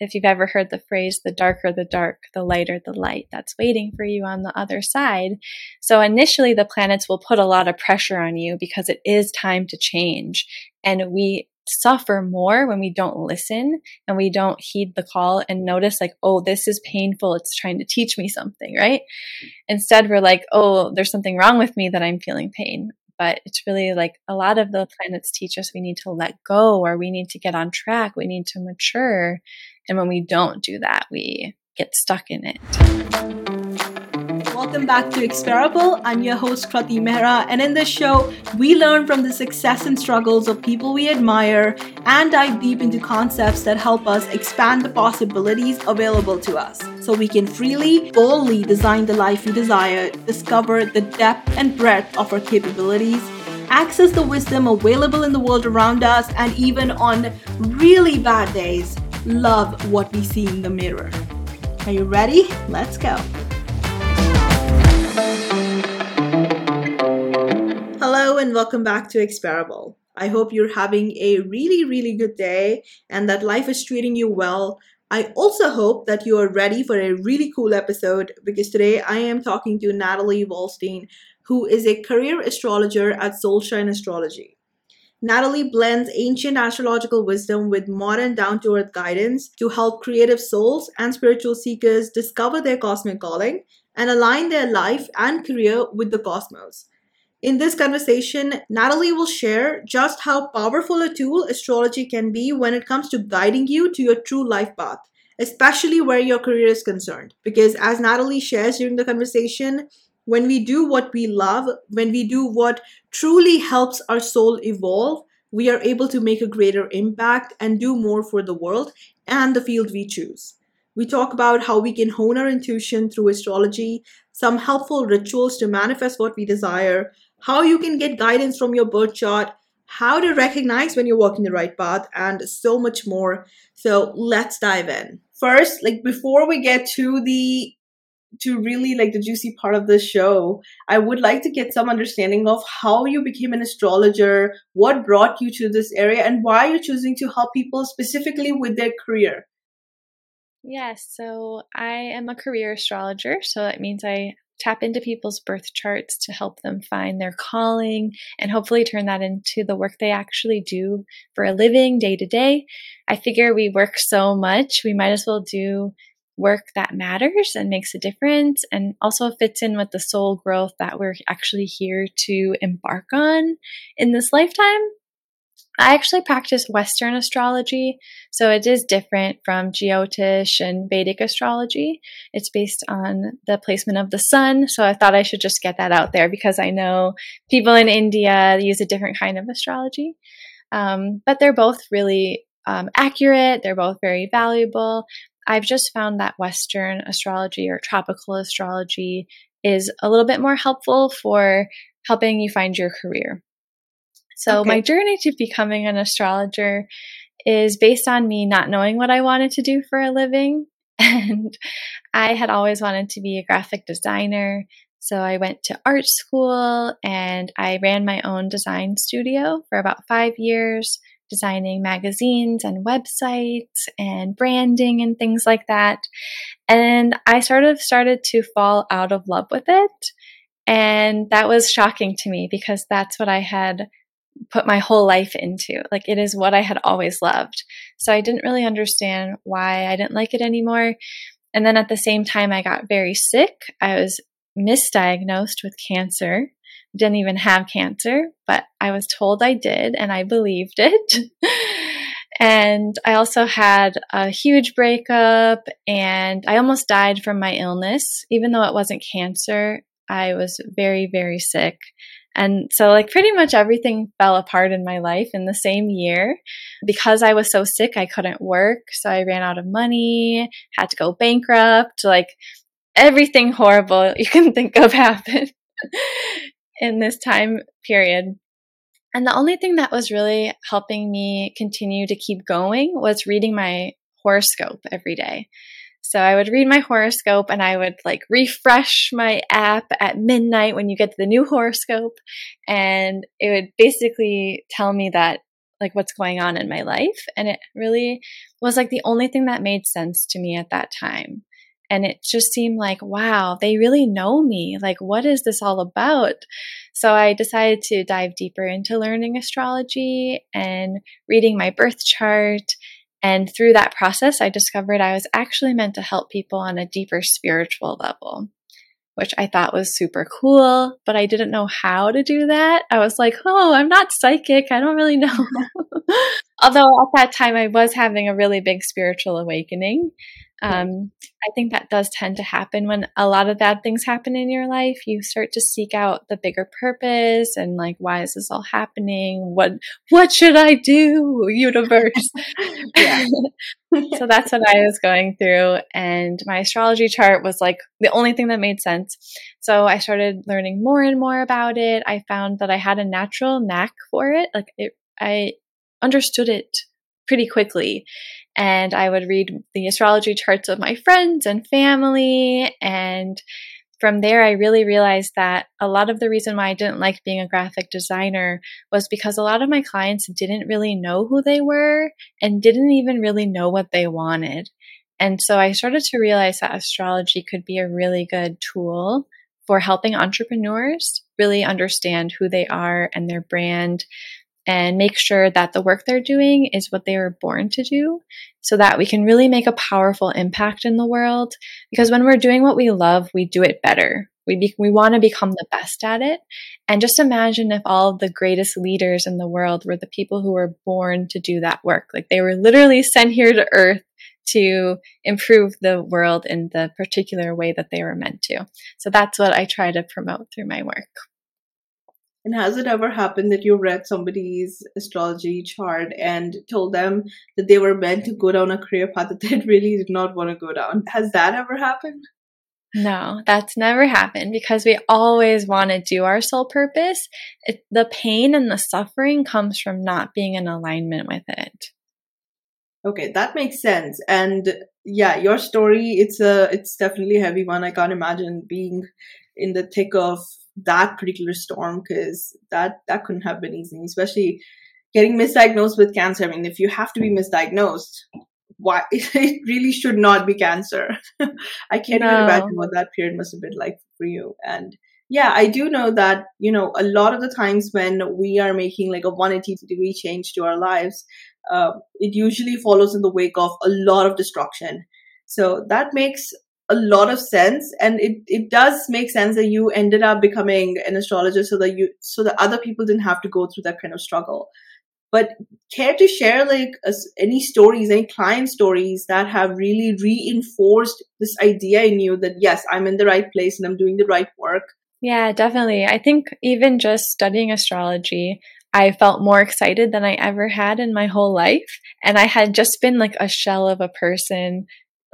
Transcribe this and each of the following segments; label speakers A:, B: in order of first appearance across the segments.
A: if you've ever heard the phrase, the darker the dark, the lighter the light that's waiting for you on the other side. So initially, the planets will put a lot of pressure on you because it is time to change. And we suffer more when we don't listen and we don't heed the call and notice like oh this is painful. It's trying to teach me something right? Instead we're like oh there's something wrong with me that i'm feeling pain. But it's really like a lot of the planets teach us we need to let go or we need to get on track. We need to mature and when we don't do that we get stuck in it
B: Welcome back to Experable. I'm your host Krati Mehra, and in this show, we learn from the success and struggles of people we admire and dive deep into concepts that help us expand the possibilities available to us so we can freely, boldly design the life we desire, discover the depth and breadth of our capabilities, access the wisdom available in the world around us, and even on really bad days, love what we see in the mirror. Are you ready? Let's go. Hello and welcome back to Experable. I hope you're having a really, really good day and that life is treating you well. I also hope that you are ready for a really cool episode because today I am talking to Natalie Walstein, who is a career astrologer at Soulshine Astrology. Natalie blends ancient astrological wisdom with modern down to earth guidance to help creative souls and spiritual seekers discover their cosmic calling and align their life and career with the cosmos. In this conversation, Natalie will share just how powerful a tool astrology can be when it comes to guiding you to your true life path, especially where your career is concerned. Because as Natalie shares during the conversation, when we do what we love, when we do what truly helps our soul evolve, we are able to make a greater impact and do more for the world and the field we choose. We talk about how we can hone our intuition through astrology, some helpful rituals to manifest what we desire, how you can get guidance from your birth chart, how to recognize when you're walking the right path, and so much more. So let's dive in. First, like before we get to the to really like the juicy part of this show, I would like to get some understanding of how you became an astrologer, what brought you to this area, and why you're choosing to help people specifically with their career.
A: Yes, so I am a career astrologer, so that means I tap into people's birth charts to help them find their calling and hopefully turn that into the work they actually do for a living day to day. I figure we work so much, we might as well do work that matters and makes a difference and also fits in with the soul growth that we're actually here to embark on in this lifetime. I actually practice Western astrology, so it is different from Jyotish and Vedic astrology. It's based on the placement of the sun, so I thought I should just get that out there because I know people in India use a different kind of astrology. Um, but they're both really um, accurate, they're both very valuable. I've just found that Western astrology or tropical astrology is a little bit more helpful for helping you find your career. So okay. my journey to becoming an astrologer is based on me not knowing what I wanted to do for a living. And I had always wanted to be a graphic designer. So I went to art school and I ran my own design studio for about five years, designing magazines and websites and branding and things like that. And I sort of started to fall out of love with it. And that was shocking to me because that's what I had put my whole life into. Like it is what I had always loved. So I didn't really understand why I didn't like it anymore. And then at the same time, I got very sick. I was misdiagnosed with cancer. Didn't even have cancer, but I was told I did and I believed it. and I also had a huge breakup and I almost died from my illness. Even though it wasn't cancer, I was very, very sick. And so, like, pretty much everything fell apart in my life in the same year. Because I was so sick, I couldn't work. So, I ran out of money, had to go bankrupt. Like, everything horrible you can think of happened in this time period. And the only thing that was really helping me continue to keep going was reading my horoscope every day. So I would read my horoscope and I would like refresh my app at midnight when you get to the new horoscope. And it would basically tell me that like what's going on in my life. And it really was like the only thing that made sense to me at that time. And it just seemed like, wow, they really know me. Like, what is this all about? So I decided to dive deeper into learning astrology and reading my birth chart. And through that process, I discovered I was actually meant to help people on a deeper spiritual level which I thought was super cool, but I didn't know how to do that. I was like, oh, I'm not psychic. I don't really know. Although at that time I was having a really big spiritual awakening. Um, I think that does tend to happen when a lot of bad things happen in your life. You start to seek out the bigger purpose and like, why is this all happening? What what should I do, universe? so that's what I was going through, and my astrology chart was like the only thing that made sense. So I started learning more and more about it. I found that I had a natural knack for it. Like it, I understood it pretty quicky and I would read the astrology charts of my friends and family. And from there, I really realized that a lot of the reason why I didn't like being a graphic designer was because a lot of my clients didn't really know who they were and didn't even really know what they wanted. And so I started to realize that astrology could be a really good tool for helping entrepreneurs really understand who they are and their brand and make sure that the work they're doing is what they were born to do so that we can really make a powerful impact in the world. Because when we're doing what we love, we do it better. We, be, we want to become the best at it. And just imagine if all the greatest leaders in the world were the people who were born to do that work. Like they were literally sent here to earth to improve the world in the particular way that they were meant to. So that's what I try to promote through my work.
B: And has it ever happened that you read somebody's astrology chart and told them that they were meant to go down a career path that they really did not want to go down? Has that ever happened?
A: No, that's never happened because we always want to do our soul purpose. It, the pain and the suffering comes from not being in alignment with it.
B: Okay, that makes sense. And yeah, your story it's a it's definitely a heavy one. I can't imagine being in the thick of that particular storm because that that couldn't have been easy, especially getting misdiagnosed with cancer. I mean, if you have to be misdiagnosed, why it really should not be cancer. I can't no. even imagine what that period must have been like for you. And yeah, I do know that, you know, a lot of the times when we are making like a 180 degree change to our lives, uh, it usually follows in the wake of a lot of destruction. So that makes a lot of sense and it, it does make sense that you ended up becoming an astrologer so that you so that other people didn't have to go through that kind of struggle but care to share like any stories any client stories that have really reinforced this idea in you that yes i'm in the right place and i'm doing the right work
A: yeah definitely i think even just studying astrology I felt more excited than I ever had in my whole life. And I had just been like a shell of a person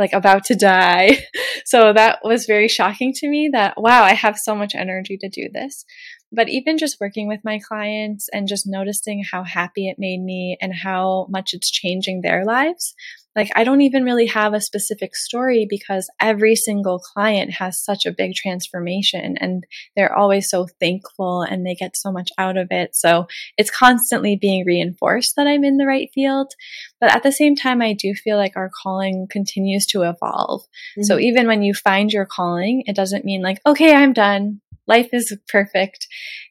A: like about to die. So that was very shocking to me that, wow, I have so much energy to do this. But even just working with my clients and just noticing how happy it made me and how much it's changing their lives, like I don't even really have a specific story because every single client has such a big transformation and they're always so thankful and they get so much out of it. So it's constantly being reinforced that I'm in the right field. But at the same time, I do feel like our calling continues to evolve. Mm-hmm. So even when you find your calling, it doesn't mean like, okay, I'm done. Life is perfect.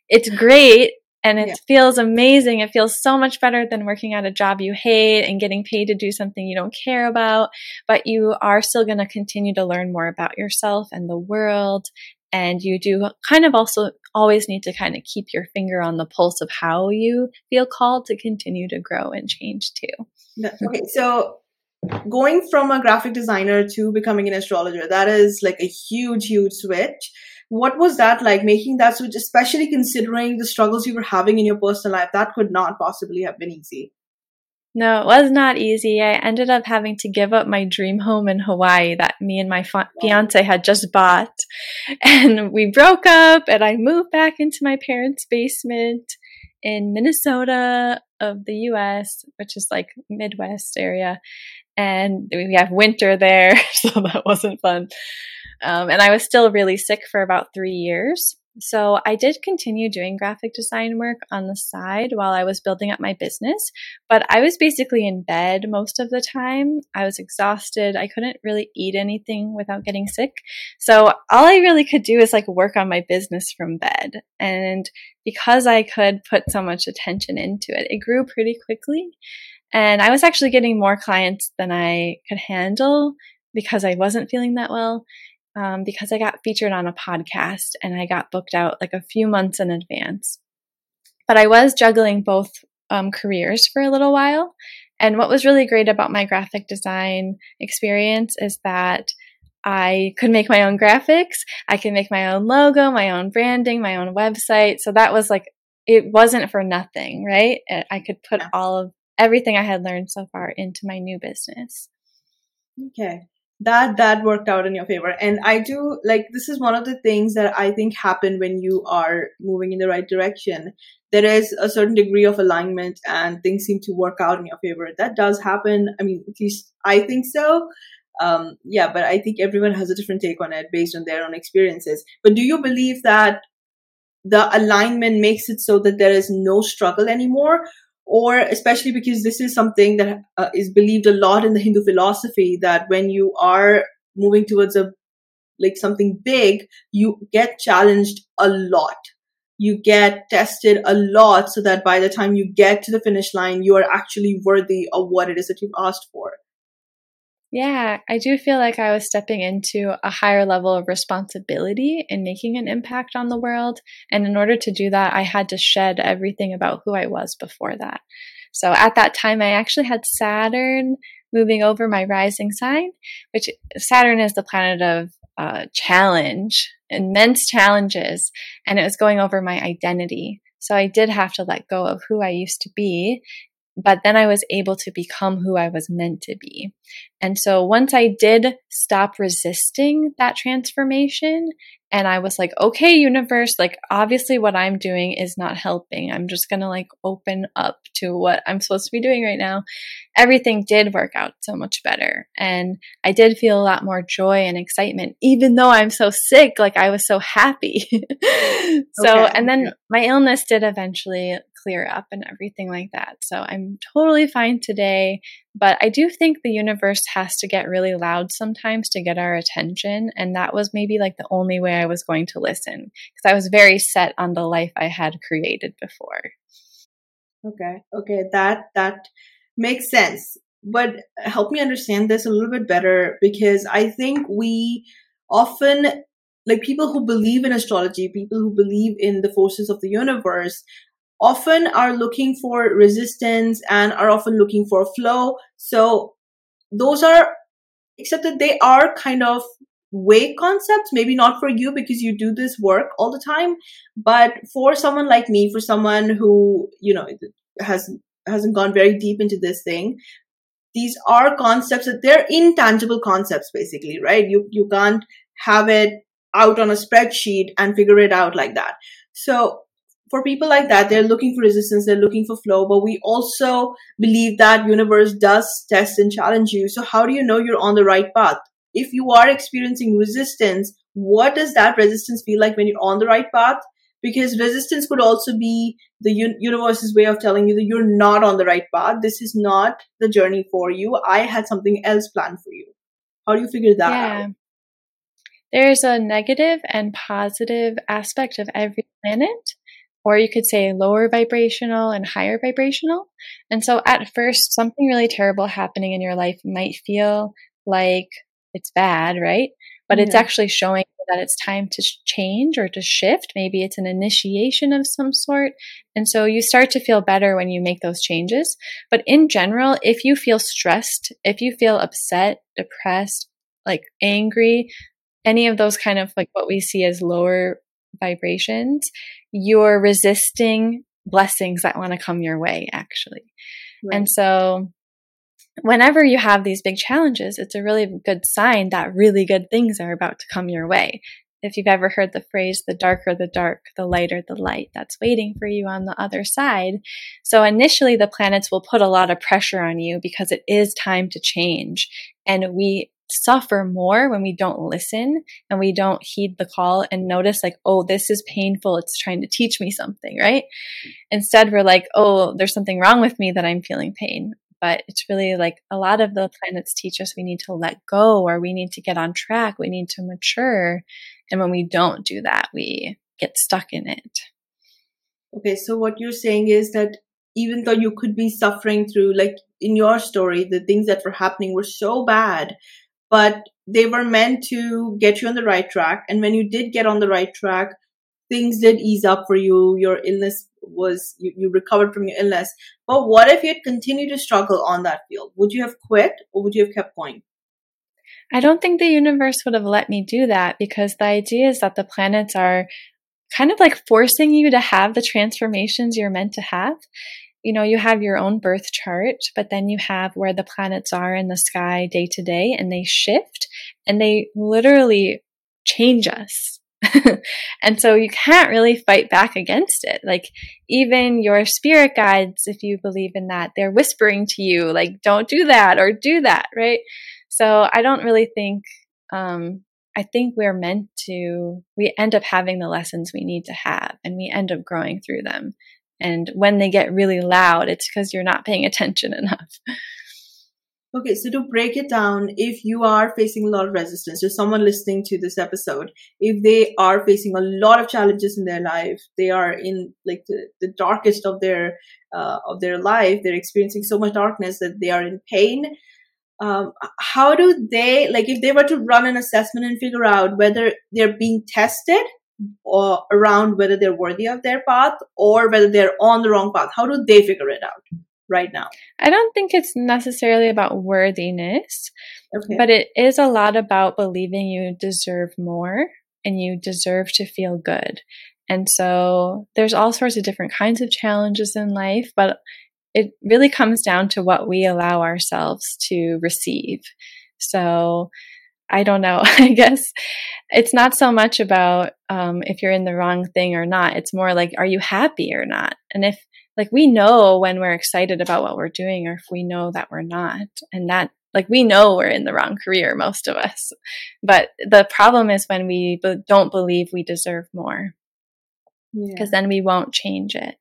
A: It's great and it yeah. feels amazing. It feels so much better than working at a job you hate and getting paid to do something you don't care about. But you are still going to continue to learn more about yourself and the world. And you do kind of also always need to kind of keep your finger on the pulse of how you feel called to continue to grow and change too.
B: Okay, so going from a graphic designer to becoming an astrologer, that is like a huge, huge switch what was that like making that switch especially considering the struggles you were having in your personal life that could not possibly have been easy
A: no, it was not easy. I ended up having to give up my dream home in Hawaii that me and my fiance had just bought. And we broke up, and I moved back into my parents' basement in Minnesota of the US, which is like Midwest area. And we have winter there, so that wasn't fun. Um, and I was still really sick for about three years. So I did continue doing graphic design work on the side while I was building up my business, but I was basically in bed most of the time. I was exhausted. I couldn't really eat anything without getting sick. So all I really could do is like work on my business from bed. And because I could put so much attention into it, it grew pretty quickly. And I was actually getting more clients than I could handle because I wasn't feeling that well um, because I got featured on a podcast and I got booked out like a few months in advance. But I was juggling both um, careers for a little while. And what was really great about my graphic design experience is that I could make my own graphics. I could make my own logo, my own branding, my own website. So that was like, it wasn't for nothing, right? I could put all of everything I had learned so far into my new business.
B: Okay that that worked out in your favor. And i do like this is one of the things that i think happen when you are moving in the right direction. There is a certain degree of alignment and things seem to work out in your favor. That does happen. I mean at least i think so. Um, yeah but i think everyone has a different take on it based on their own experiences. But do you believe that the alignment makes it so that there is no struggle anymore or especially because this is something that uh, is believed a lot in the Hindu philosophy that when you are moving towards a like something big, you get challenged a lot. You get tested a lot so that by the time you get to the finish line, you are actually worthy of what it is that you've asked for.
A: Yeah, I do feel like I was stepping into a higher level of responsibility in making an impact on the world. And in order to do that, I had to shed everything about who I was before that. So at that time, I actually had Saturn moving over my rising sign, which Saturn is the planet of uh, challenge, immense challenges, and it was going over my identity. So I did have to let go of who I used to be but then I was able to become who I was meant to be. And so once I did stop resisting that transformation and I was like, okay, universe, like obviously what I'm doing is not helping. I'm just going to like open up to what I'm supposed to be doing right now. Everything did work out so much better. And I did feel a lot more joy and excitement, even though I'm so sick. Like I was so happy. so, okay. and then my illness did eventually clear up and everything like that. So I'm totally fine today. But I do think the universe has to get really loud sometimes to get our attention. And that was maybe like the only way I was going to listen because I was very set on the life I had created before.
B: Okay. Okay. That, that makes sense. But help me understand this a little bit better because I think we often like people who believe in astrology, people who believe in the forces of the universe often are looking for resistance and are often looking for flow. So those are, except that they are kind of vague concepts, maybe not for you because you do this work all the time, but for someone like me, for someone who, you know, has, hasn't gone very deep into this thing, these are concepts that they're intangible concepts basically, right? You, you can't have it out on a spreadsheet and figure it out like that. So for people like that, they're looking for resistance, they're looking for flow, but we also believe that universe does test and challenge you. So how do you know you're on the right path? If you are experiencing resistance, what does that resistance feel like when you're on the right path? Because resistance could also be the un- universe's way of telling you that you're not on the right path. This is not the journey for you. I had something else planned for you. How do you figure that yeah. out?
A: There's a negative and positive aspect of every planet or you could say lower vibrational and higher vibrational. And so at first, something really terrible happening in your life might feel like it's bad, right? But it's mm-hmm. actually showing that it's time to change or to shift. Maybe it's an initiation of some sort. And so you start to feel better when you make those changes. But in general, if you feel stressed, if you feel upset, depressed, like angry, any of those kind of like what we see as lower vibrations, you're resisting blessings that want to come your way, actually. Right. And so, whenever you have these big challenges, it's a really good sign that really good things are about to come your way. If you've ever heard the phrase, the darker the dark, the lighter the light, that's waiting for you on the other side. So initially, the planets will put a lot of pressure on you because it is time to change. And we suffer more when we don't listen and we don't heed the call and notice like oh this is painful. It's trying to teach me something right? Instead we're like oh there's something wrong with me that i'm feeling pain. But it's really like a lot of the planets teach us we need to let go or we need to get on track. We need to mature. And when we don't do that we get stuck in it.
B: Okay so what you're saying is that even though you could be suffering through like in your story the things that were happening were so bad but they were meant to get you on the right track. And when you did get on the right track things did ease up for you. Your illness was you, you recovered from your illness. But what if you had continued to struggle on that field? Would you have quit or would you have kept going?
A: I don't think the universe would have let me do that because the idea is that the planets are kind of like forcing you to have the transformations you're meant to have you know, you have your own birth chart, but then you have where the planets are in the sky day to day and they shift and they literally change us. and so you can't really fight back against it. Like even your spirit guides, if you believe in that, they're whispering to you, like, don't do that or do that, right? So I don't really think, um, I think we're meant to, we end up having the lessons we need to have and we end up growing through them. And when they get really loud, it's because you're not paying attention enough.
B: Okay, so to break it down, if you are facing a lot of resistance, or someone listening to this episode, if they are facing a lot of challenges in their life, they are in like the, the darkest of their uh, of their life, they're experiencing so much darkness that they are in pain. Um, how do they like if they were to run an assessment and figure out whether they're being tested or around whether they're worthy of their path or whether they're on the wrong path? How do they figure it out right now?
A: I don't think it's necessarily about worthiness, okay. but it is a lot about believing you deserve more and you deserve to feel good. And so there's all sorts of different kinds of challenges in life, but it really comes down to what we allow ourselves to receive. So I don't know. I guess it's not so much about um, if you're in the wrong thing or not. It's more like, are you happy or not? And if, like, we know when we're excited about what we're doing or if we know that we're not. And that, like, we know we're in the wrong career, most of us. But the problem is when we be- don't believe we deserve more, because yeah. then we won't change it.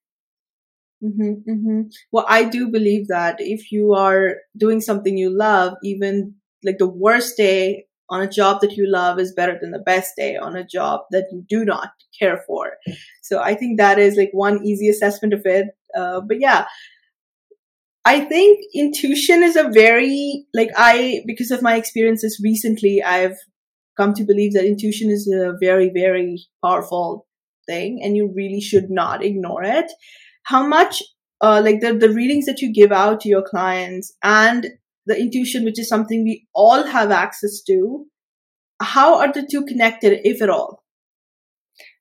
B: Mm-hmm, mm-hmm. Well, I do believe that if you are doing something you love, even like the worst day on a job that you love is better than the best day on a job that you do not care for. So I think that is like one easy assessment of it. Uh, but yeah, I think intuition is a very, like I, because of my experiences recently, I've come to believe that intuition is a very, very powerful thing and you really should not ignore it. How much, uh, like the, the readings that you give out to your clients and the intuition, which is something we all have access to. How are the two connected, if at all?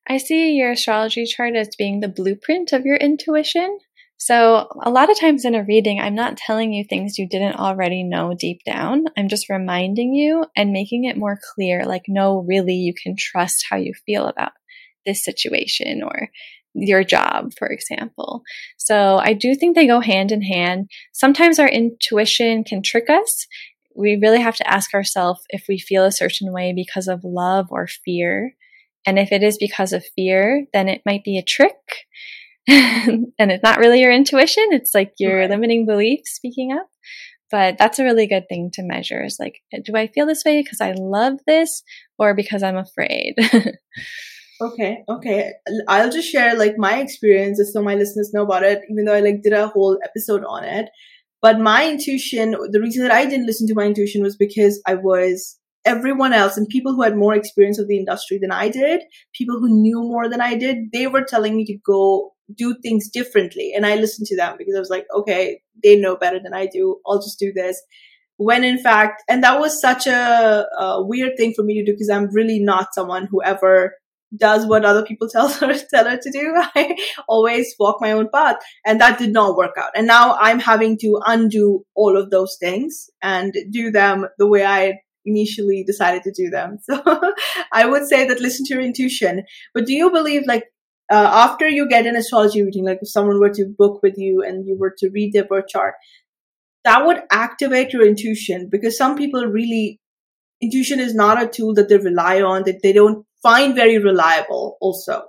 A: I see your astrology chart as being the blueprint of your intuition. So, a lot of times in a reading, I'm not telling you things you didn't already know deep down. I'm just reminding you and making it more clear like, no, really, you can trust how you feel about this situation or your job, for example. So I do think they go hand in hand. Sometimes our intuition can trick us. We really have to ask ourselves if we feel a certain way because of love or fear. And if it is because of fear, then it might be a trick. and it's not really your intuition, it's like your right. limiting belief speaking up. But that's a really good thing to measure is like, do I feel this way because I love this or because I'm afraid?
B: Okay, okay. I'll just share like my experiences so my listeners know about it, even though I like did a whole episode on it. But my intuition, the reason that I didn't listen to my intuition was because I was everyone else and people who had more experience of the industry than I did, people who knew more than I did, they were telling me to go do things differently. And I listened to them because I was like, okay, they know better than I do. I'll just do this. When in fact, and that was such a, a weird thing for me to do because I'm really not someone who ever does what other people tell her tell her to do. I always walk my own path, and that did not work out. And now I'm having to undo all of those things and do them the way I initially decided to do them. So I would say that listen to your intuition. But do you believe like uh, after you get an astrology reading, like if someone were to book with you and you were to read their birth chart, that would activate your intuition because some people really intuition is not a tool that they rely on, that they don't find very reliable also.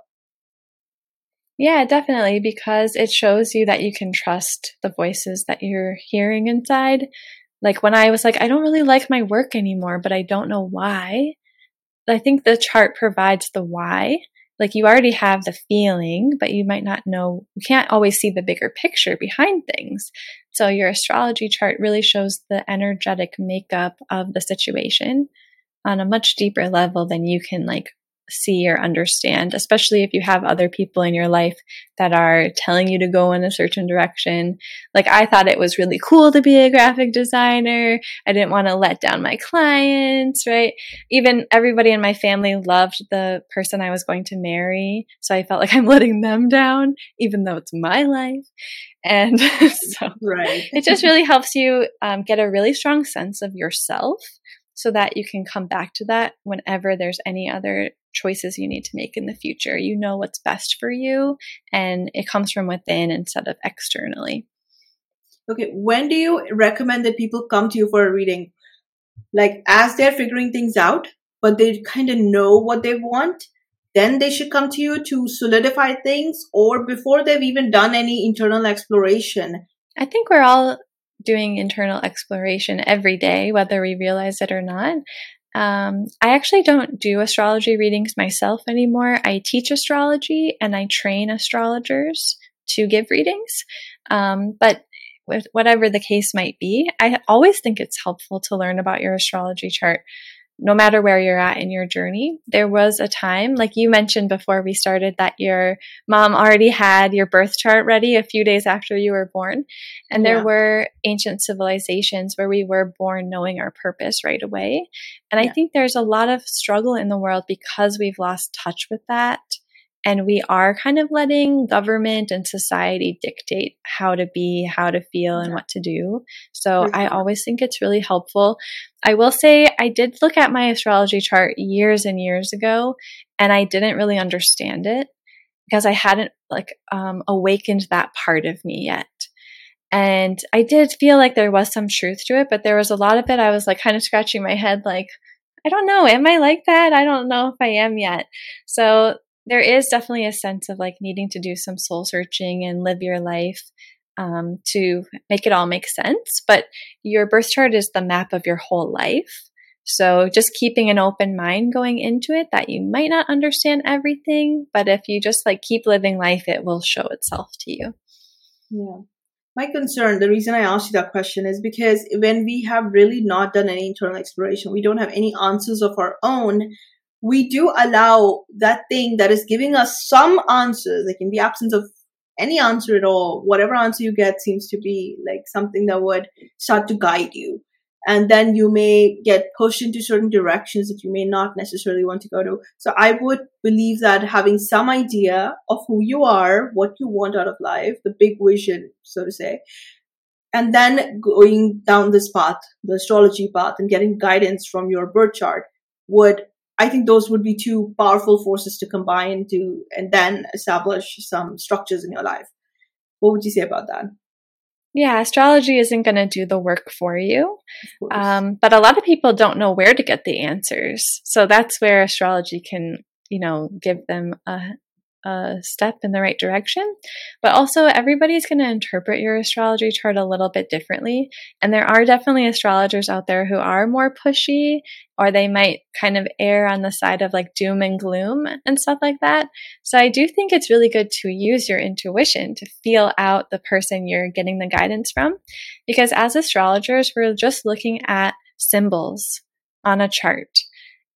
A: Yeah, definitely, because it shows you that you can trust the voices that you're hearing inside. Like when I was like, I don't really like my work anymore, but I don't know why. I think the chart provides the why. Like you already have the feeling, but you might not know, you can't always see the bigger picture behind things. So your astrology chart really shows the energetic makeup of the situation on a much deeper level than you can like see or understand, especially if you have other people in your life that are telling you to go in a certain direction. Like, I thought it was really cool to be a graphic designer. I didn't want to let down my clients, right? Even everybody in my family loved the person I was going to marry. So I felt like I'm letting them down, even though it's my life. And so right. it just really helps you um, get a really strong sense of yourself so that you can come back to that whenever there's any other choices you need to make in the future. You know what's best for you, and it comes from within instead of externally.
B: Okay, when do you recommend that people come to you for a reading? Like as they're figuring things out, but they kind of know what they want, then they should come to you to solidify things, or before they've even done any internal exploration.
A: I think we're all doing internal exploration every day, whether we realize it or not. Um, I actually don't do astrology readings myself anymore. I teach astrology and I train astrologers to give readings. Um, but with whatever the case might be, I always think it's helpful to learn about your astrology chart no matter where you're at in your journey. There was a time, like you mentioned before we started, that your mom already had your birth chart ready a few days after you were born. And there yeah. were ancient civilizations where we were born knowing our purpose right away. And yeah. I think there's a lot of struggle in the world because we've lost touch with that and we are kind of letting government and society dictate how to be, how to feel, and what to do. So I always think it's really helpful. I will say I did look at my astrology chart years and years ago, and I didn't really understand it because I hadn't like um, awakened that part of me yet. And I did feel like there was some truth to it, but there was a lot of it I was like kind of scratching my head, like, I don't know. Am I like that? I don't know if I am yet. So there is definitely a sense of like needing to do some soul searching and live your life um, to make it all make sense. But your birth chart is the map of your whole life. So just keeping an open mind going into it that you might not understand everything, but if you just like keep living life, it will show itself to you.
B: Yeah. My concern, the reason I asked you that question is because when we have really not done any internal exploration, we don't have any answers of our own, we do allow that thing that is giving us some answers, like in the absence of any answer at all, whatever answer you get seems to be like something that would start to guide you. And then you may get pushed into certain directions that you may not necessarily want to go to. So I would believe that having some idea of who you are, what you want out of life, the big vision, so to say, and then going down this path, the astrology path, and getting guidance from your birth chart would I think those would be two powerful forces to combine to and then establish some structures in your life. What would you say about that?
A: Yeah, astrology isn't going to do the work for you. Um, but a lot of people don't know where to get the answers. So that's where astrology can, you know, give them a, a step in the right direction. But also, everybody's going to interpret your astrology chart a little bit differently. And there are definitely astrologers out there who are more pushy, or they might kind of err on the side of like doom and gloom and stuff like that. So I do think it's really good to use your intuition to feel out the person you're getting the guidance from. Because as astrologers, we're just looking at symbols on a chart.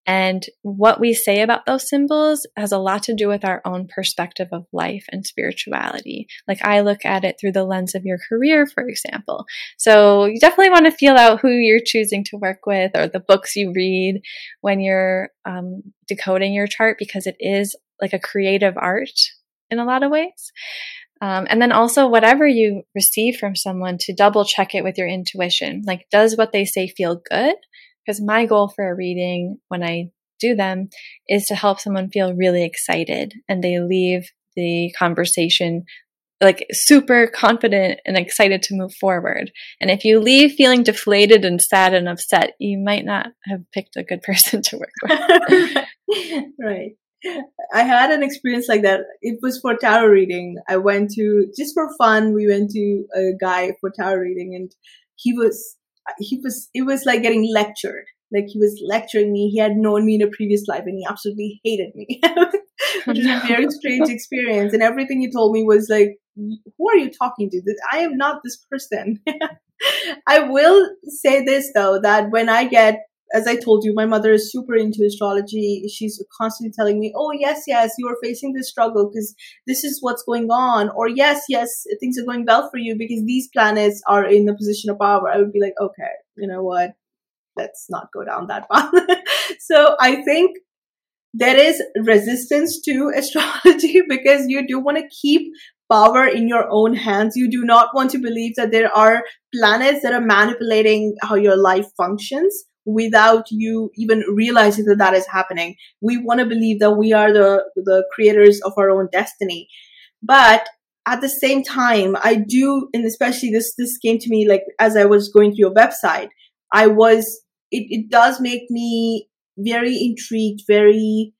A: And what we say about those symbols has a lot to do with our own perspective of life and spirituality. Like I look at it through the lens of your career, for example. So you definitely want to feel out who you're choosing to work with or the books you read when you're um, decoding your chart because it is like a creative art in a lot of ways. Um, and then also, whatever you receive from someone, to double check it with your intuition. Like, does what they say feel good? Because my goal for a reading when I do them is to help someone feel really excited and they leave the conversation like super confident and excited to move forward. And if you leave feeling deflated and sad and upset, you might not have picked a good person to work
B: with. right. I had an experience like that. It was for tarot reading. I went to just for fun. We went to a guy for tarot reading, and he was he was it was like getting lectured. Like he was lecturing me. He had known me in a previous life, and he absolutely hated me, which was a very strange experience. And everything he told me was like, "Who are you talking to? I am not this person." I will say this though that when I get as I told you, my mother is super into astrology. She's constantly telling me, oh, yes, yes, you are facing this struggle because this is what's going on. Or, yes, yes, things are going well for you because these planets are in a position of power. I would be like, okay, you know what? Let's not go down that path. so I think there is resistance to astrology because you do want to keep power in your own hands. You do not want to believe that there are planets that are manipulating how your life functions without you even realizing that that is happening. We want to believe that we are the, the creators of our own destiny. But at the same time, I do, and especially this, this came to me like as I was going through your website, I was, it, it does make me very intrigued, very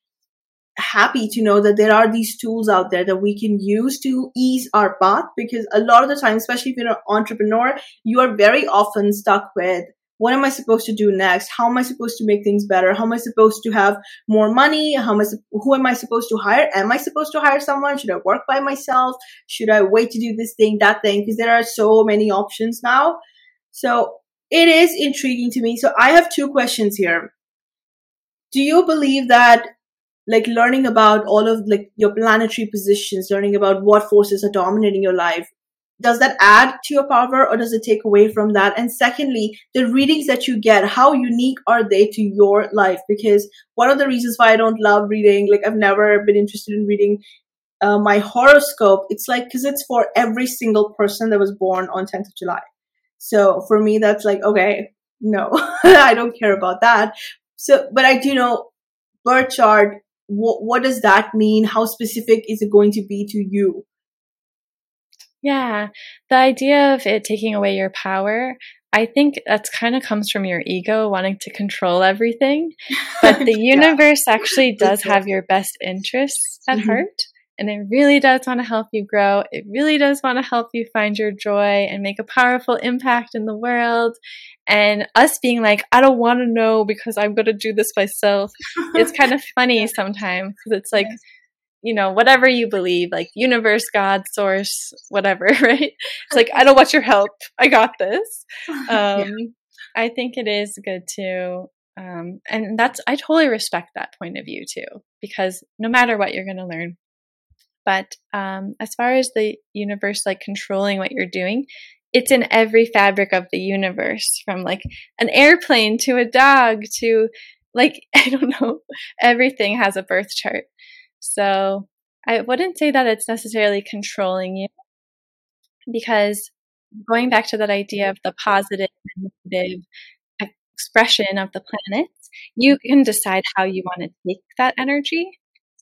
B: happy to know that there are these tools out there that we can use to ease our path because a lot of the time, especially if you're an entrepreneur, you are very often stuck with what am I supposed to do next? How am I supposed to make things better? How am I supposed to have more money? How am I, who am I supposed to hire? Am I supposed to hire someone? Should I work by myself? Should I wait to do this thing, that thing? Because there are so many options now. So it is intriguing to me. So I have two questions here. Do you believe that like learning about all of like your planetary positions, learning about what forces are dominating your life, does that add to your power or does it take away from that? And secondly the readings that you get how unique are they to your life? Because one of the reasons why i don't love reading like i've never been interested in reading uh, my horoscope it's like because it's for every single person that was born on 10th of july. So for me that's like okay no i don't care about that. So but i do know birth chart what, what does that mean? How specific is it going to be to you
A: yeah, the idea of it taking away your power, I think that's kind of comes from your ego wanting to control everything. But the universe yeah. actually does have your best interests at mm-hmm. heart. And it really does want to help you grow. It really does want to help you find your joy and make a powerful impact in the world. And us being like, I don't want to know because I'm going to do this myself. it's kind of funny sometimes because it's like, yes you know, whatever you believe, like universe, God, source, whatever, right? It's like, I don't want your help. I got this. Um, yeah. I think it is good to, um, and that's, I totally respect that point of view too, because no matter what, you're going to learn. But um, as far as the universe, like controlling what you're doing, it's in every fabric of the universe from like an airplane to a dog to like, I don't know, everything has a birth chart. So I wouldn't say that it's necessarily controlling you because going back to that idea of the positive and negative expression of the planets, you can decide how you want to take that energy.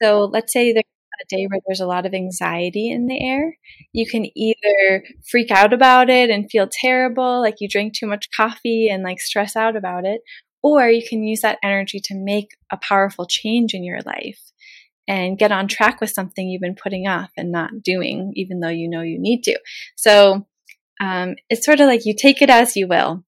A: So let's say there's a day where there's a lot of anxiety in the air. You can either freak out about it and feel terrible, like you drink too much coffee and like stress out about it, or you can use that energy to make a powerful change in your life and get on track with something you've been putting off and not doing, even though you know you need to. So um, it's sort of like you take it as you will.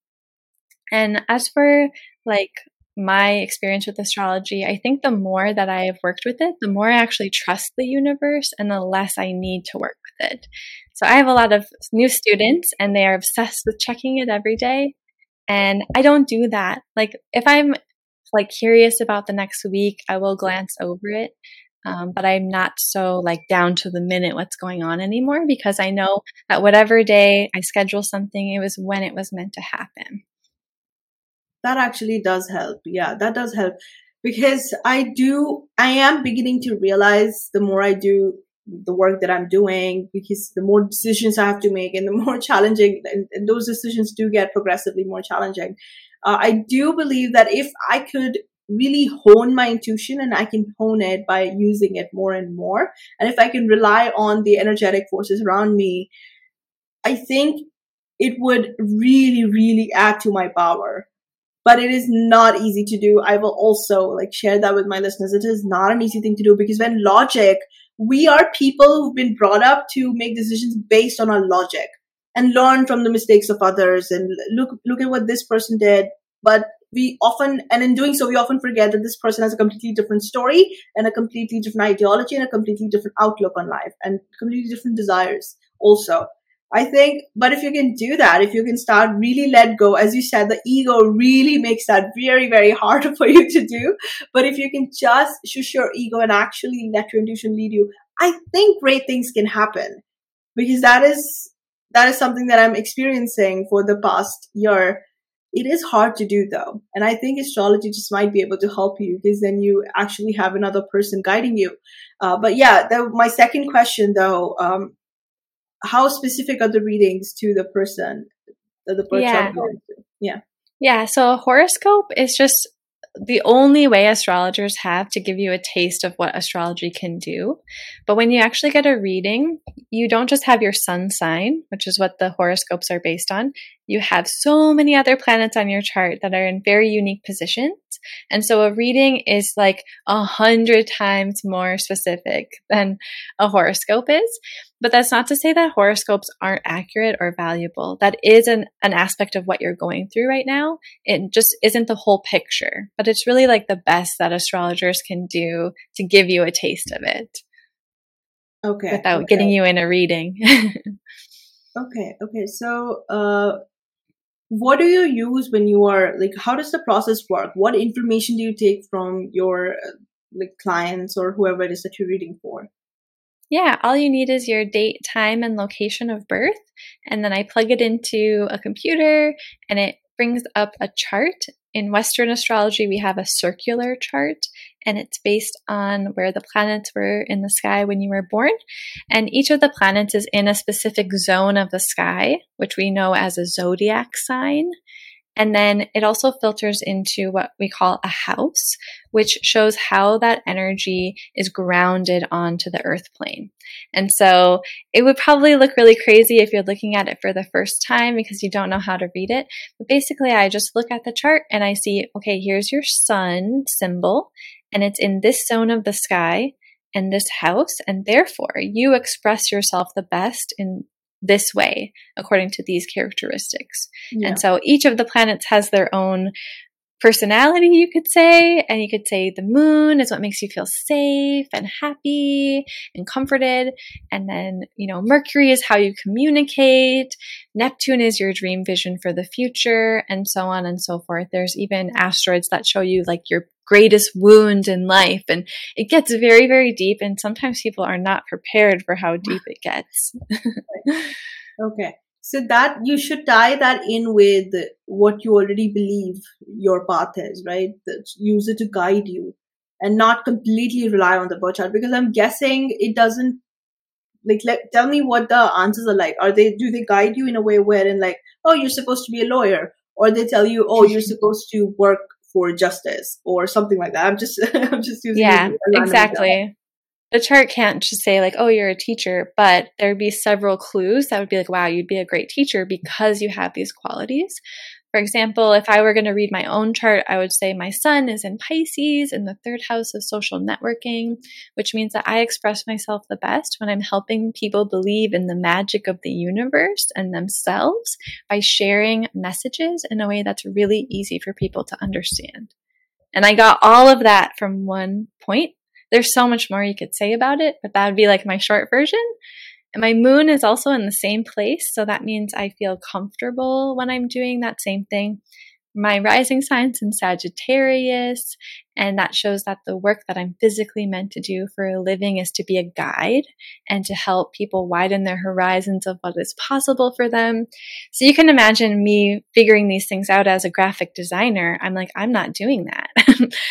A: And as for like my experience with astrology, I think the more that I have worked with it, the more I actually trust the universe and the less I need to work with it. So I have a lot of new students and they are obsessed with checking it every day. And I don't do that. Like if I'm like curious about the next week, I will glance over it. Um, but I'm not so like down to the minute what's going on anymore because I know that whatever day I schedule something, it was when it was meant to happen.
B: That actually does help. Yeah, that does help because I do, I am beginning to realize the more I do the work that I'm doing, because the more decisions I have to make and the more challenging, and, and those decisions do get progressively more challenging. Uh, I do believe that if I could really hone my intuition and I can hone it by using it more and more. And if I can rely on the energetic forces around me, I think it would really, really add to my power. But it is not easy to do. I will also like share that with my listeners. It is not an easy thing to do because when logic, we are people who've been brought up to make decisions based on our logic and learn from the mistakes of others and look look at what this person did but we often and in doing so we often forget that this person has a completely different story and a completely different ideology and a completely different outlook on life and completely different desires also. I think but if you can do that if you can start really let go as you said the ego really makes that very very hard for you to do. But if you can just shush your ego and actually let your intuition lead you i think great things can happen. Because that is that is something that i'm experiencing for the past year it is hard to do though. And I think astrology just might be able to help you because then you actually have another person guiding you. Uh, but yeah, the, my second question though, um, how specific are the readings to the person that the person yeah. Yeah.
A: Yeah. So a horoscope is just the only way astrologers have to give you a taste of what astrology can do. But when you actually get a reading, you don't just have your sun sign, which is what the horoscopes are based on. You have so many other planets on your chart that are in very unique positions. And so a reading is like a hundred times more specific than a horoscope is. But that's not to say that horoscopes aren't accurate or valuable. That is an, an aspect of what you're going through right now. It just isn't the whole picture, but it's really like the best that astrologers can do to give you a taste of it.
B: Okay.
A: Without
B: okay.
A: getting you in a reading.
B: okay. Okay. So, uh, what do you use when you are like how does the process work what information do you take from your like clients or whoever it is that you're reading for
A: yeah, all you need is your date, time, and location of birth. And then I plug it into a computer and it brings up a chart. In Western astrology, we have a circular chart, and it's based on where the planets were in the sky when you were born. And each of the planets is in a specific zone of the sky, which we know as a zodiac sign. And then it also filters into what we call a house, which shows how that energy is grounded onto the earth plane. And so it would probably look really crazy if you're looking at it for the first time because you don't know how to read it. But basically, I just look at the chart and I see, okay, here's your sun symbol, and it's in this zone of the sky and this house, and therefore you express yourself the best in this way according to these characteristics. Yeah. And so each of the planets has their own personality, you could say. And you could say the moon is what makes you feel safe and happy and comforted. And then, you know, Mercury is how you communicate. Neptune is your dream vision for the future, and so on and so forth. There's even asteroids that show you like your greatest wound in life. And it gets very, very deep. And sometimes people are not prepared for how deep it gets.
B: okay. So that you should tie that in with what you already believe your path is, right? use it to guide you and not completely rely on the birth chart because I'm guessing it doesn't like let, tell me what the answers are like. Are they do they guide you in a way wherein like, oh, you're supposed to be a lawyer, or they tell you, oh, you're supposed to work for justice or something like that. I'm just I'm just using
A: yeah exactly the chart can't just say like oh you're a teacher but there'd be several clues that would be like wow you'd be a great teacher because you have these qualities. For example if i were going to read my own chart i would say my sun is in pisces in the third house of social networking which means that i express myself the best when i'm helping people believe in the magic of the universe and themselves by sharing messages in a way that's really easy for people to understand. And I got all of that from one point there's so much more you could say about it, but that would be like my short version. And my moon is also in the same place, so that means I feel comfortable when I'm doing that same thing. My rising sign's in Sagittarius, and that shows that the work that I'm physically meant to do for a living is to be a guide and to help people widen their horizons of what is possible for them. So you can imagine me figuring these things out as a graphic designer. I'm like, I'm not doing that.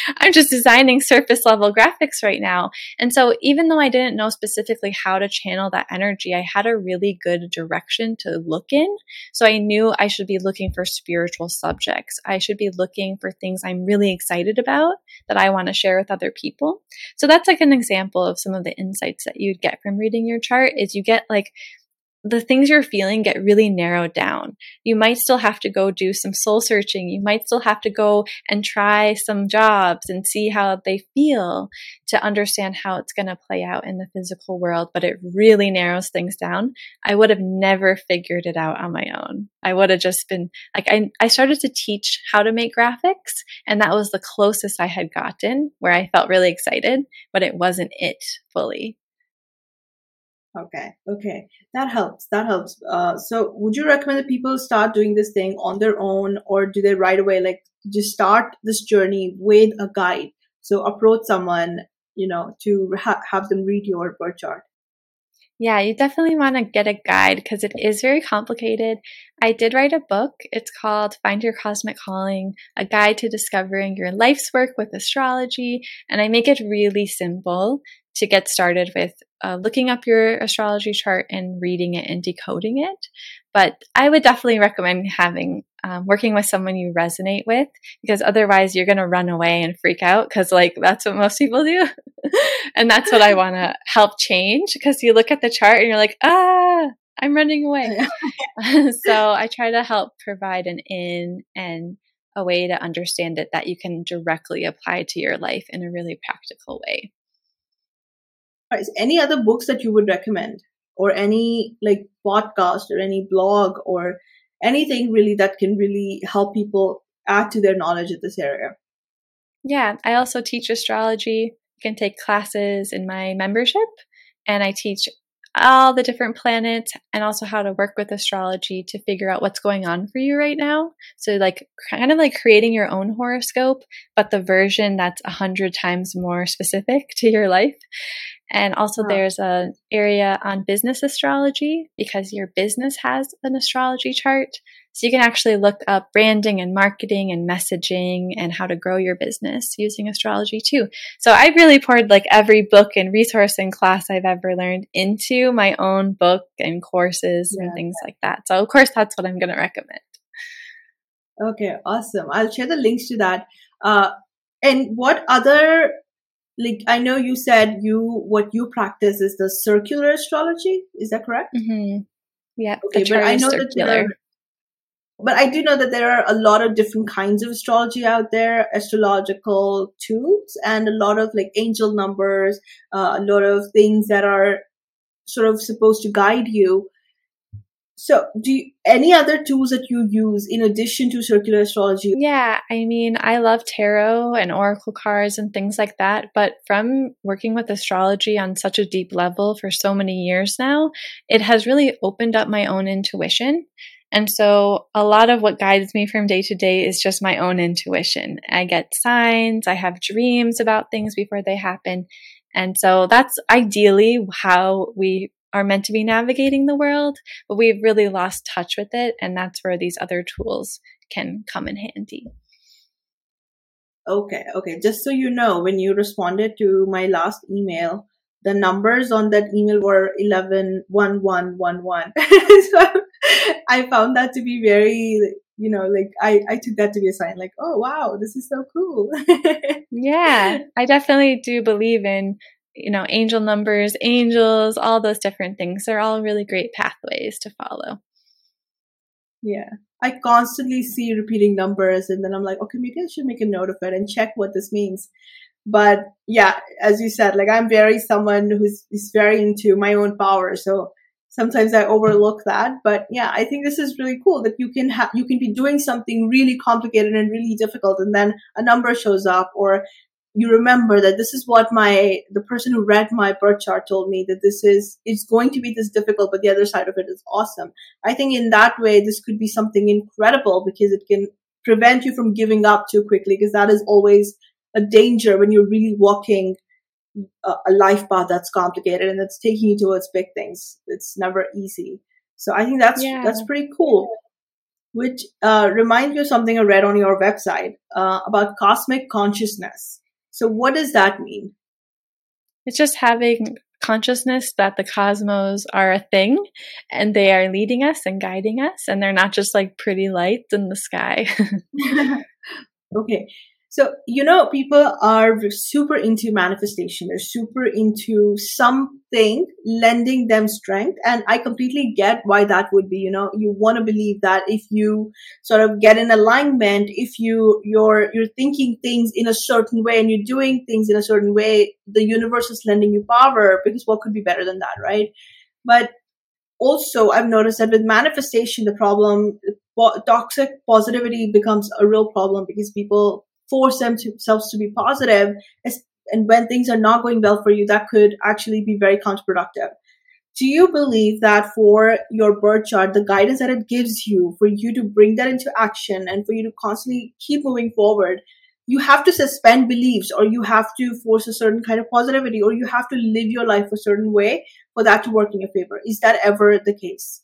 A: I'm just designing surface level graphics right now. And so even though I didn't know specifically how to channel that energy, I had a really good direction to look in. So I knew I should be looking for spiritual subjects. I should be looking for things I'm really excited about that I want to share with other people. So that's like an example of some of the insights that you'd get from reading your chart is you get like the things you're feeling get really narrowed down. You might still have to go do some soul searching. You might still have to go and try some jobs and see how they feel to understand how it's going to play out in the physical world, but it really narrows things down. I would have never figured it out on my own. I would have just been like, I, I started to teach how to make graphics, and that was the closest I had gotten where I felt really excited, but it wasn't it fully.
B: Okay, okay, that helps. That helps. Uh, so, would you recommend that people start doing this thing on their own, or do they right away like just start this journey with a guide? So, approach someone, you know, to ha- have them read your birth chart.
A: Yeah, you definitely want to get a guide because it is very complicated. I did write a book. It's called Find Your Cosmic Calling A Guide to Discovering Your Life's Work with Astrology. And I make it really simple to get started with uh, looking up your astrology chart and reading it and decoding it. But I would definitely recommend having um, working with someone you resonate with because otherwise you're going to run away and freak out because like that's what most people do. And that's what i want to help change because you look at the chart and you're like ah i'm running away. So i try to help provide an in and a way to understand it that you can directly apply to your life in a really practical way
B: any other books that you would recommend or any like podcast or any blog or anything really that can really help people add to their knowledge in this area
A: yeah i also teach astrology you can take classes in my membership and i teach all the different planets and also how to work with astrology to figure out what's going on for you right now. So, like, kind of like creating your own horoscope, but the version that's a hundred times more specific to your life. And also, oh. there's an area on business astrology because your business has an astrology chart. So you can actually look up branding and marketing and messaging and how to grow your business using astrology too. So I really poured like every book and resource and class I've ever learned into my own book and courses yeah. and things like that. So of course that's what I'm going to recommend.
B: Okay, awesome. I'll share the links to that. Uh, and what other like I know you said you what you practice is the circular astrology. Is that correct?
A: Mm-hmm. Yeah.
B: Okay, but I know circular. that there are, but I do know that there are a lot of different kinds of astrology out there, astrological tools, and a lot of like angel numbers, uh, a lot of things that are sort of supposed to guide you. So, do you, any other tools that you use in addition to circular astrology?
A: Yeah, I mean, I love tarot and oracle cards and things like that. But from working with astrology on such a deep level for so many years now, it has really opened up my own intuition. And so a lot of what guides me from day to day is just my own intuition. I get signs, I have dreams about things before they happen. And so that's ideally how we are meant to be navigating the world, but we've really lost touch with it. And that's where these other tools can come in handy.
B: Okay, okay. Just so you know, when you responded to my last email, the numbers on that email were 11 1 1 1 1. so I found that to be very, you know, like I, I took that to be a sign like, oh, wow, this is so cool.
A: yeah, I definitely do believe in, you know, angel numbers, angels, all those different things. They're all really great pathways to follow.
B: Yeah. I constantly see repeating numbers and then I'm like, okay, maybe I should make a note of it and check what this means. But yeah, as you said, like I'm very someone who's is very into my own power. So sometimes I overlook that. But yeah, I think this is really cool that you can have, you can be doing something really complicated and really difficult and then a number shows up or you remember that this is what my, the person who read my birth chart told me that this is, it's going to be this difficult, but the other side of it is awesome. I think in that way, this could be something incredible because it can prevent you from giving up too quickly because that is always a danger when you're really walking a, a life path that's complicated and it's taking you towards big things. It's never easy. So I think that's yeah. that's pretty cool. which uh, reminds me of something I read on your website uh, about cosmic consciousness. So, what does that mean?
A: It's just having consciousness that the cosmos are a thing and they are leading us and guiding us, and they're not just like pretty lights in the sky.
B: okay. So, you know, people are super into manifestation. They're super into something lending them strength. And I completely get why that would be. You know, you want to believe that if you sort of get in alignment, if you, you're, you're thinking things in a certain way and you're doing things in a certain way, the universe is lending you power because what could be better than that, right? But also I've noticed that with manifestation, the problem, toxic positivity becomes a real problem because people force themselves to be positive and when things are not going well for you that could actually be very counterproductive. Do you believe that for your birth chart the guidance that it gives you for you to bring that into action and for you to constantly keep moving forward you have to suspend beliefs or you have to force a certain kind of positivity or you have to live your life a certain way for that to work in your favor? Is that ever the case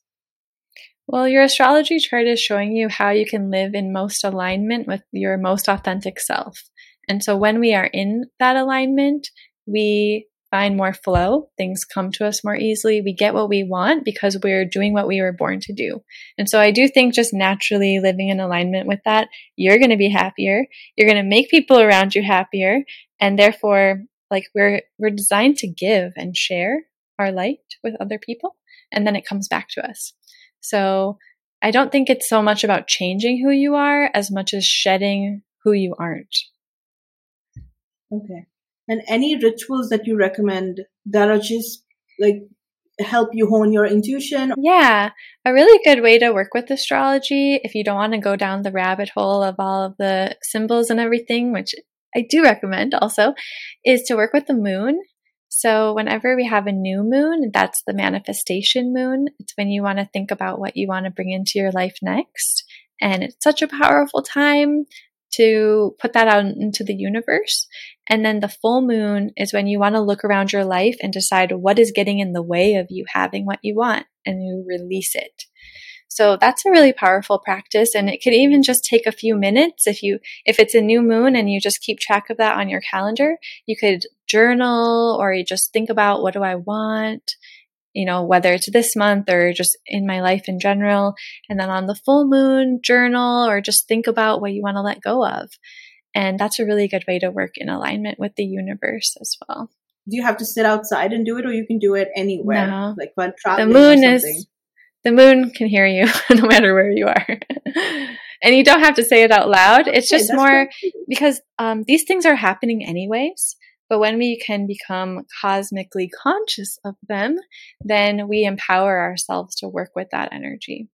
A: well, your astrology chart is showing you how you can live in most alignment with your most authentic self. And so when we are in that alignment, we find more flow. Things come to us more easily. We get what we want because we're doing what we were born to do. And so I do think just naturally living in alignment with that, you're going to be happier. You're going to make people around you happier. And therefore, like we're, we're designed to give and share our light with other people. And then it comes back to us. So I don't think it's so much about changing who you are as much as shedding who you aren't.
B: Okay. And any rituals that you recommend that are just like help you hone your intuition?
A: Yeah, a really good way to work with astrology if you don't want to go down the rabbit hole of all of the symbols and everything, which I do recommend also, is to work with the moon so, whenever we have a new moon, that's the manifestation moon. It's when you want to think about what you want to bring into your life next. And it's such a powerful time to put that out into the universe. And then the full moon is when you want to look around your life and decide what is getting in the way of you having what you want and you release it. So that's a really powerful practice and it could even just take a few minutes if you if it's a new moon and you just keep track of that on your calendar, you could journal or you just think about what do I want? You know, whether it's this month or just in my life in general. And then on the full moon, journal or just think about what you want to let go of. And that's a really good way to work in alignment with the universe as well.
B: Do you have to sit outside and do it or you can do it anywhere?
A: No.
B: Like when traveling.
A: The moon is the moon can hear you no matter where you are. and you don't have to say it out loud. It's just more because um, these things are happening anyways. But when we can become cosmically conscious of them, then we empower ourselves to work with that energy.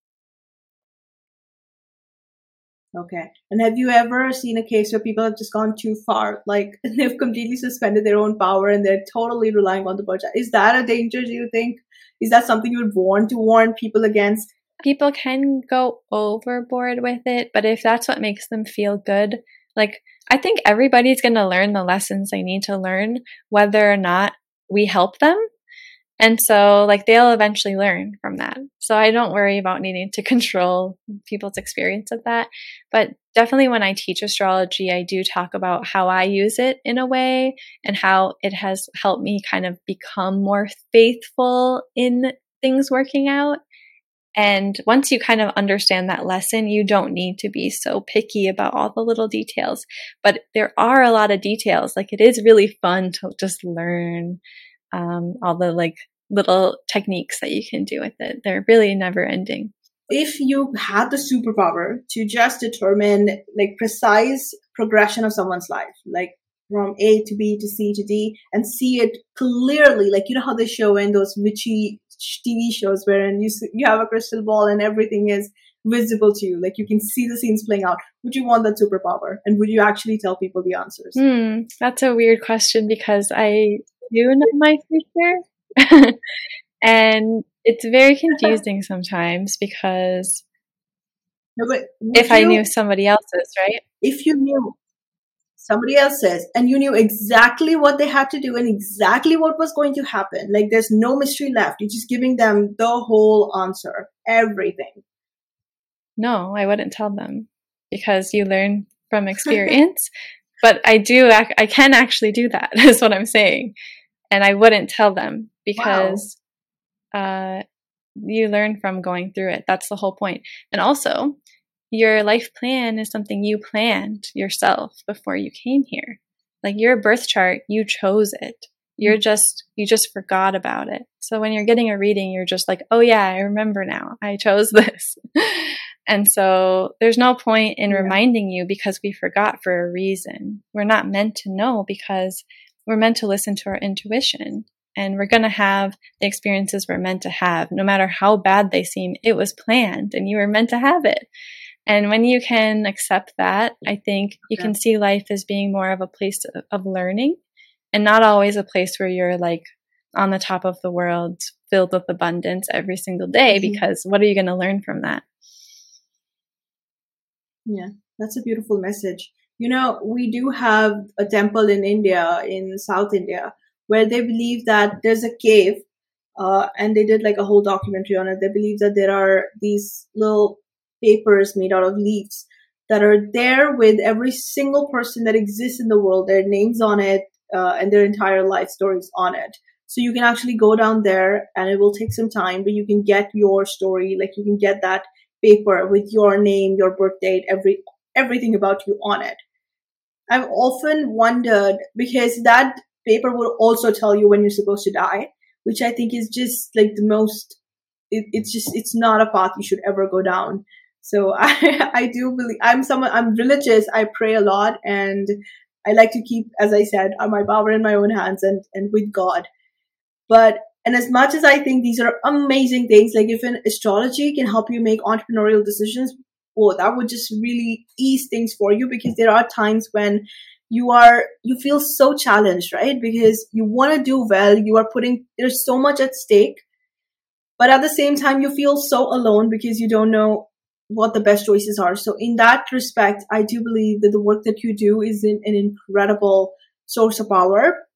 B: Okay. And have you ever seen a case where people have just gone too far? Like they've completely suspended their own power and they're totally relying on the budget. Is that a danger, do you think? Is that something you would want to warn people against?
A: People can go overboard with it, but if that's what makes them feel good, like I think everybody's going to learn the lessons they need to learn, whether or not we help them. And so, like, they'll eventually learn from that. So, I don't worry about needing to control people's experience of that. But definitely, when I teach astrology, I do talk about how I use it in a way and how it has helped me kind of become more faithful in things working out. And once you kind of understand that lesson, you don't need to be so picky about all the little details. But there are a lot of details. Like, it is really fun to just learn um, all the like little techniques that you can do with it. They're really never ending.
B: If you had the superpower to just determine like precise progression of someone's life, like from A to B to C to D, and see it clearly, like you know how they show in those witchy TV shows wherein you you have a crystal ball and everything is visible to you, like you can see the scenes playing out. Would you want that superpower, and would you actually tell people the answers?
A: Hmm, that's a weird question because I do know my future. and it's very confusing sometimes because
B: no,
A: if you, I knew somebody else's, right?
B: If you knew somebody else's and you knew exactly what they had to do and exactly what was going to happen, like there's no mystery left. You're just giving them the whole answer, everything.
A: no, I wouldn't tell them because you learn from experience. but I do, I can actually do that, is what I'm saying. And I wouldn't tell them because wow. uh, you learn from going through it. That's the whole point. And also, your life plan is something you planned yourself before you came here. Like your birth chart, you chose it. You're mm-hmm. just, you just forgot about it. So when you're getting a reading, you're just like, oh yeah, I remember now. I chose this. and so there's no point in yeah. reminding you because we forgot for a reason. We're not meant to know because we're meant to listen to our intuition and we're going to have the experiences we're meant to have. No matter how bad they seem, it was planned and you were meant to have it. And when you can accept that, I think you can see life as being more of a place of, of learning and not always a place where you're like on the top of the world filled with abundance every single day mm-hmm. because what are you going to learn from that?
B: Yeah, that's a beautiful message. You know, we do have a temple in India, in South India, where they believe that there's a cave, uh, and they did like a whole documentary on it. They believe that there are these little papers made out of leaves that are there with every single person that exists in the world, their names on it, uh, and their entire life stories on it. So you can actually go down there and it will take some time, but you can get your story, like you can get that paper with your name, your birth date, every everything about you on it. I've often wondered because that paper will also tell you when you're supposed to die, which I think is just like the most it, it's just it's not a path you should ever go down so I, I do believe I'm someone, I'm religious. I pray a lot and I like to keep, as I said, uh, my power in my own hands and, and with God. But, and as much as I think these are amazing things, like if an astrology can help you make entrepreneurial decisions, oh, that would just really ease things for you because there are times when you are, you feel so challenged, right? Because you want to do well. You are putting, there's so much at stake. But at the same time, you feel so alone because you don't know what the best choices are. So in that respect, I do believe that the work that you do is an, an incredible source of power.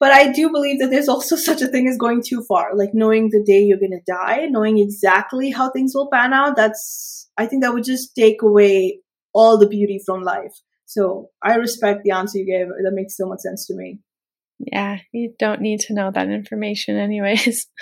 B: But I do believe that there's also such a thing as going too far, like knowing the day you're going to die, knowing exactly how things will pan out. That's, I think that would just take away all the beauty from life. So I respect the answer you gave. That makes so much sense to me.
A: Yeah, you don't need to know that information, anyways.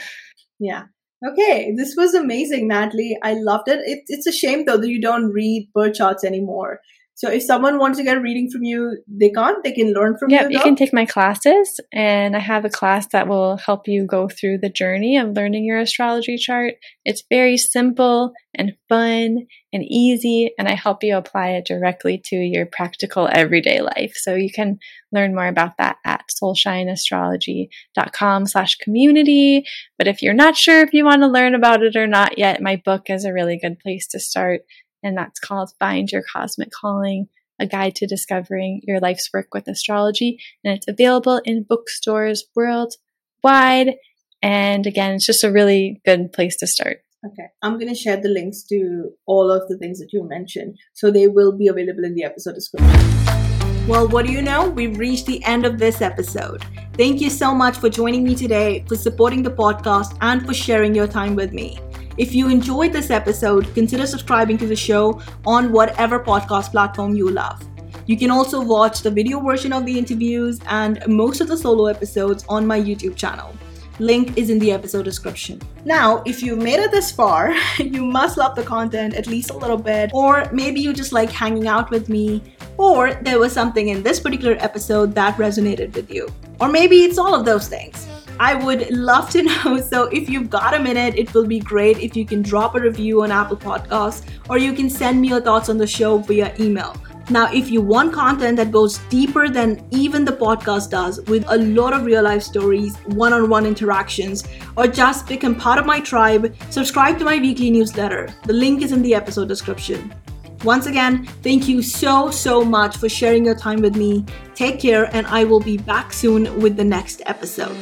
B: Yeah. Okay, this was amazing, Natalie. I loved it. it. It's a shame though that you don't read birth charts anymore. So if someone wants to get a reading from you, they can't. They can learn from
A: yep,
B: you.
A: Yeah, you can take my classes, and I have a class that will help you go through the journey of learning your astrology chart. It's very simple and fun and easy, and I help you apply it directly to your practical everyday life. So you can learn more about that at soulshineastrology.com slash community. But if you're not sure if you want to learn about it or not yet, my book is a really good place to start and that's called Find Your Cosmic Calling, a guide to discovering your life's work with astrology. And it's available in bookstores worldwide. And again, it's just a really good place to start.
B: Okay, I'm going to share the links to all of the things that you mentioned. So they will be available in the episode description. Well, what do you know? We've reached the end of this episode. Thank you so much for joining me today, for supporting the podcast, and for sharing your time with me. If you enjoyed this episode, consider subscribing to the show on whatever podcast platform you love. You can also watch the video version of the interviews and most of the solo episodes on my YouTube channel. Link is in the episode description. Now, if you've made it this far, you must love the content at least a little bit, or maybe you just like hanging out with me, or there was something in this particular episode that resonated with you. Or maybe it's all of those things. I would love to know. So, if you've got a minute, it will be great if you can drop a review on Apple Podcasts or you can send me your thoughts on the show via email. Now, if you want content that goes deeper than even the podcast does, with a lot of real life stories, one on one interactions, or just become part of my tribe, subscribe to my weekly newsletter. The link is in the episode description. Once again, thank you so, so much for sharing your time with me. Take care, and I will be back soon with the next episode.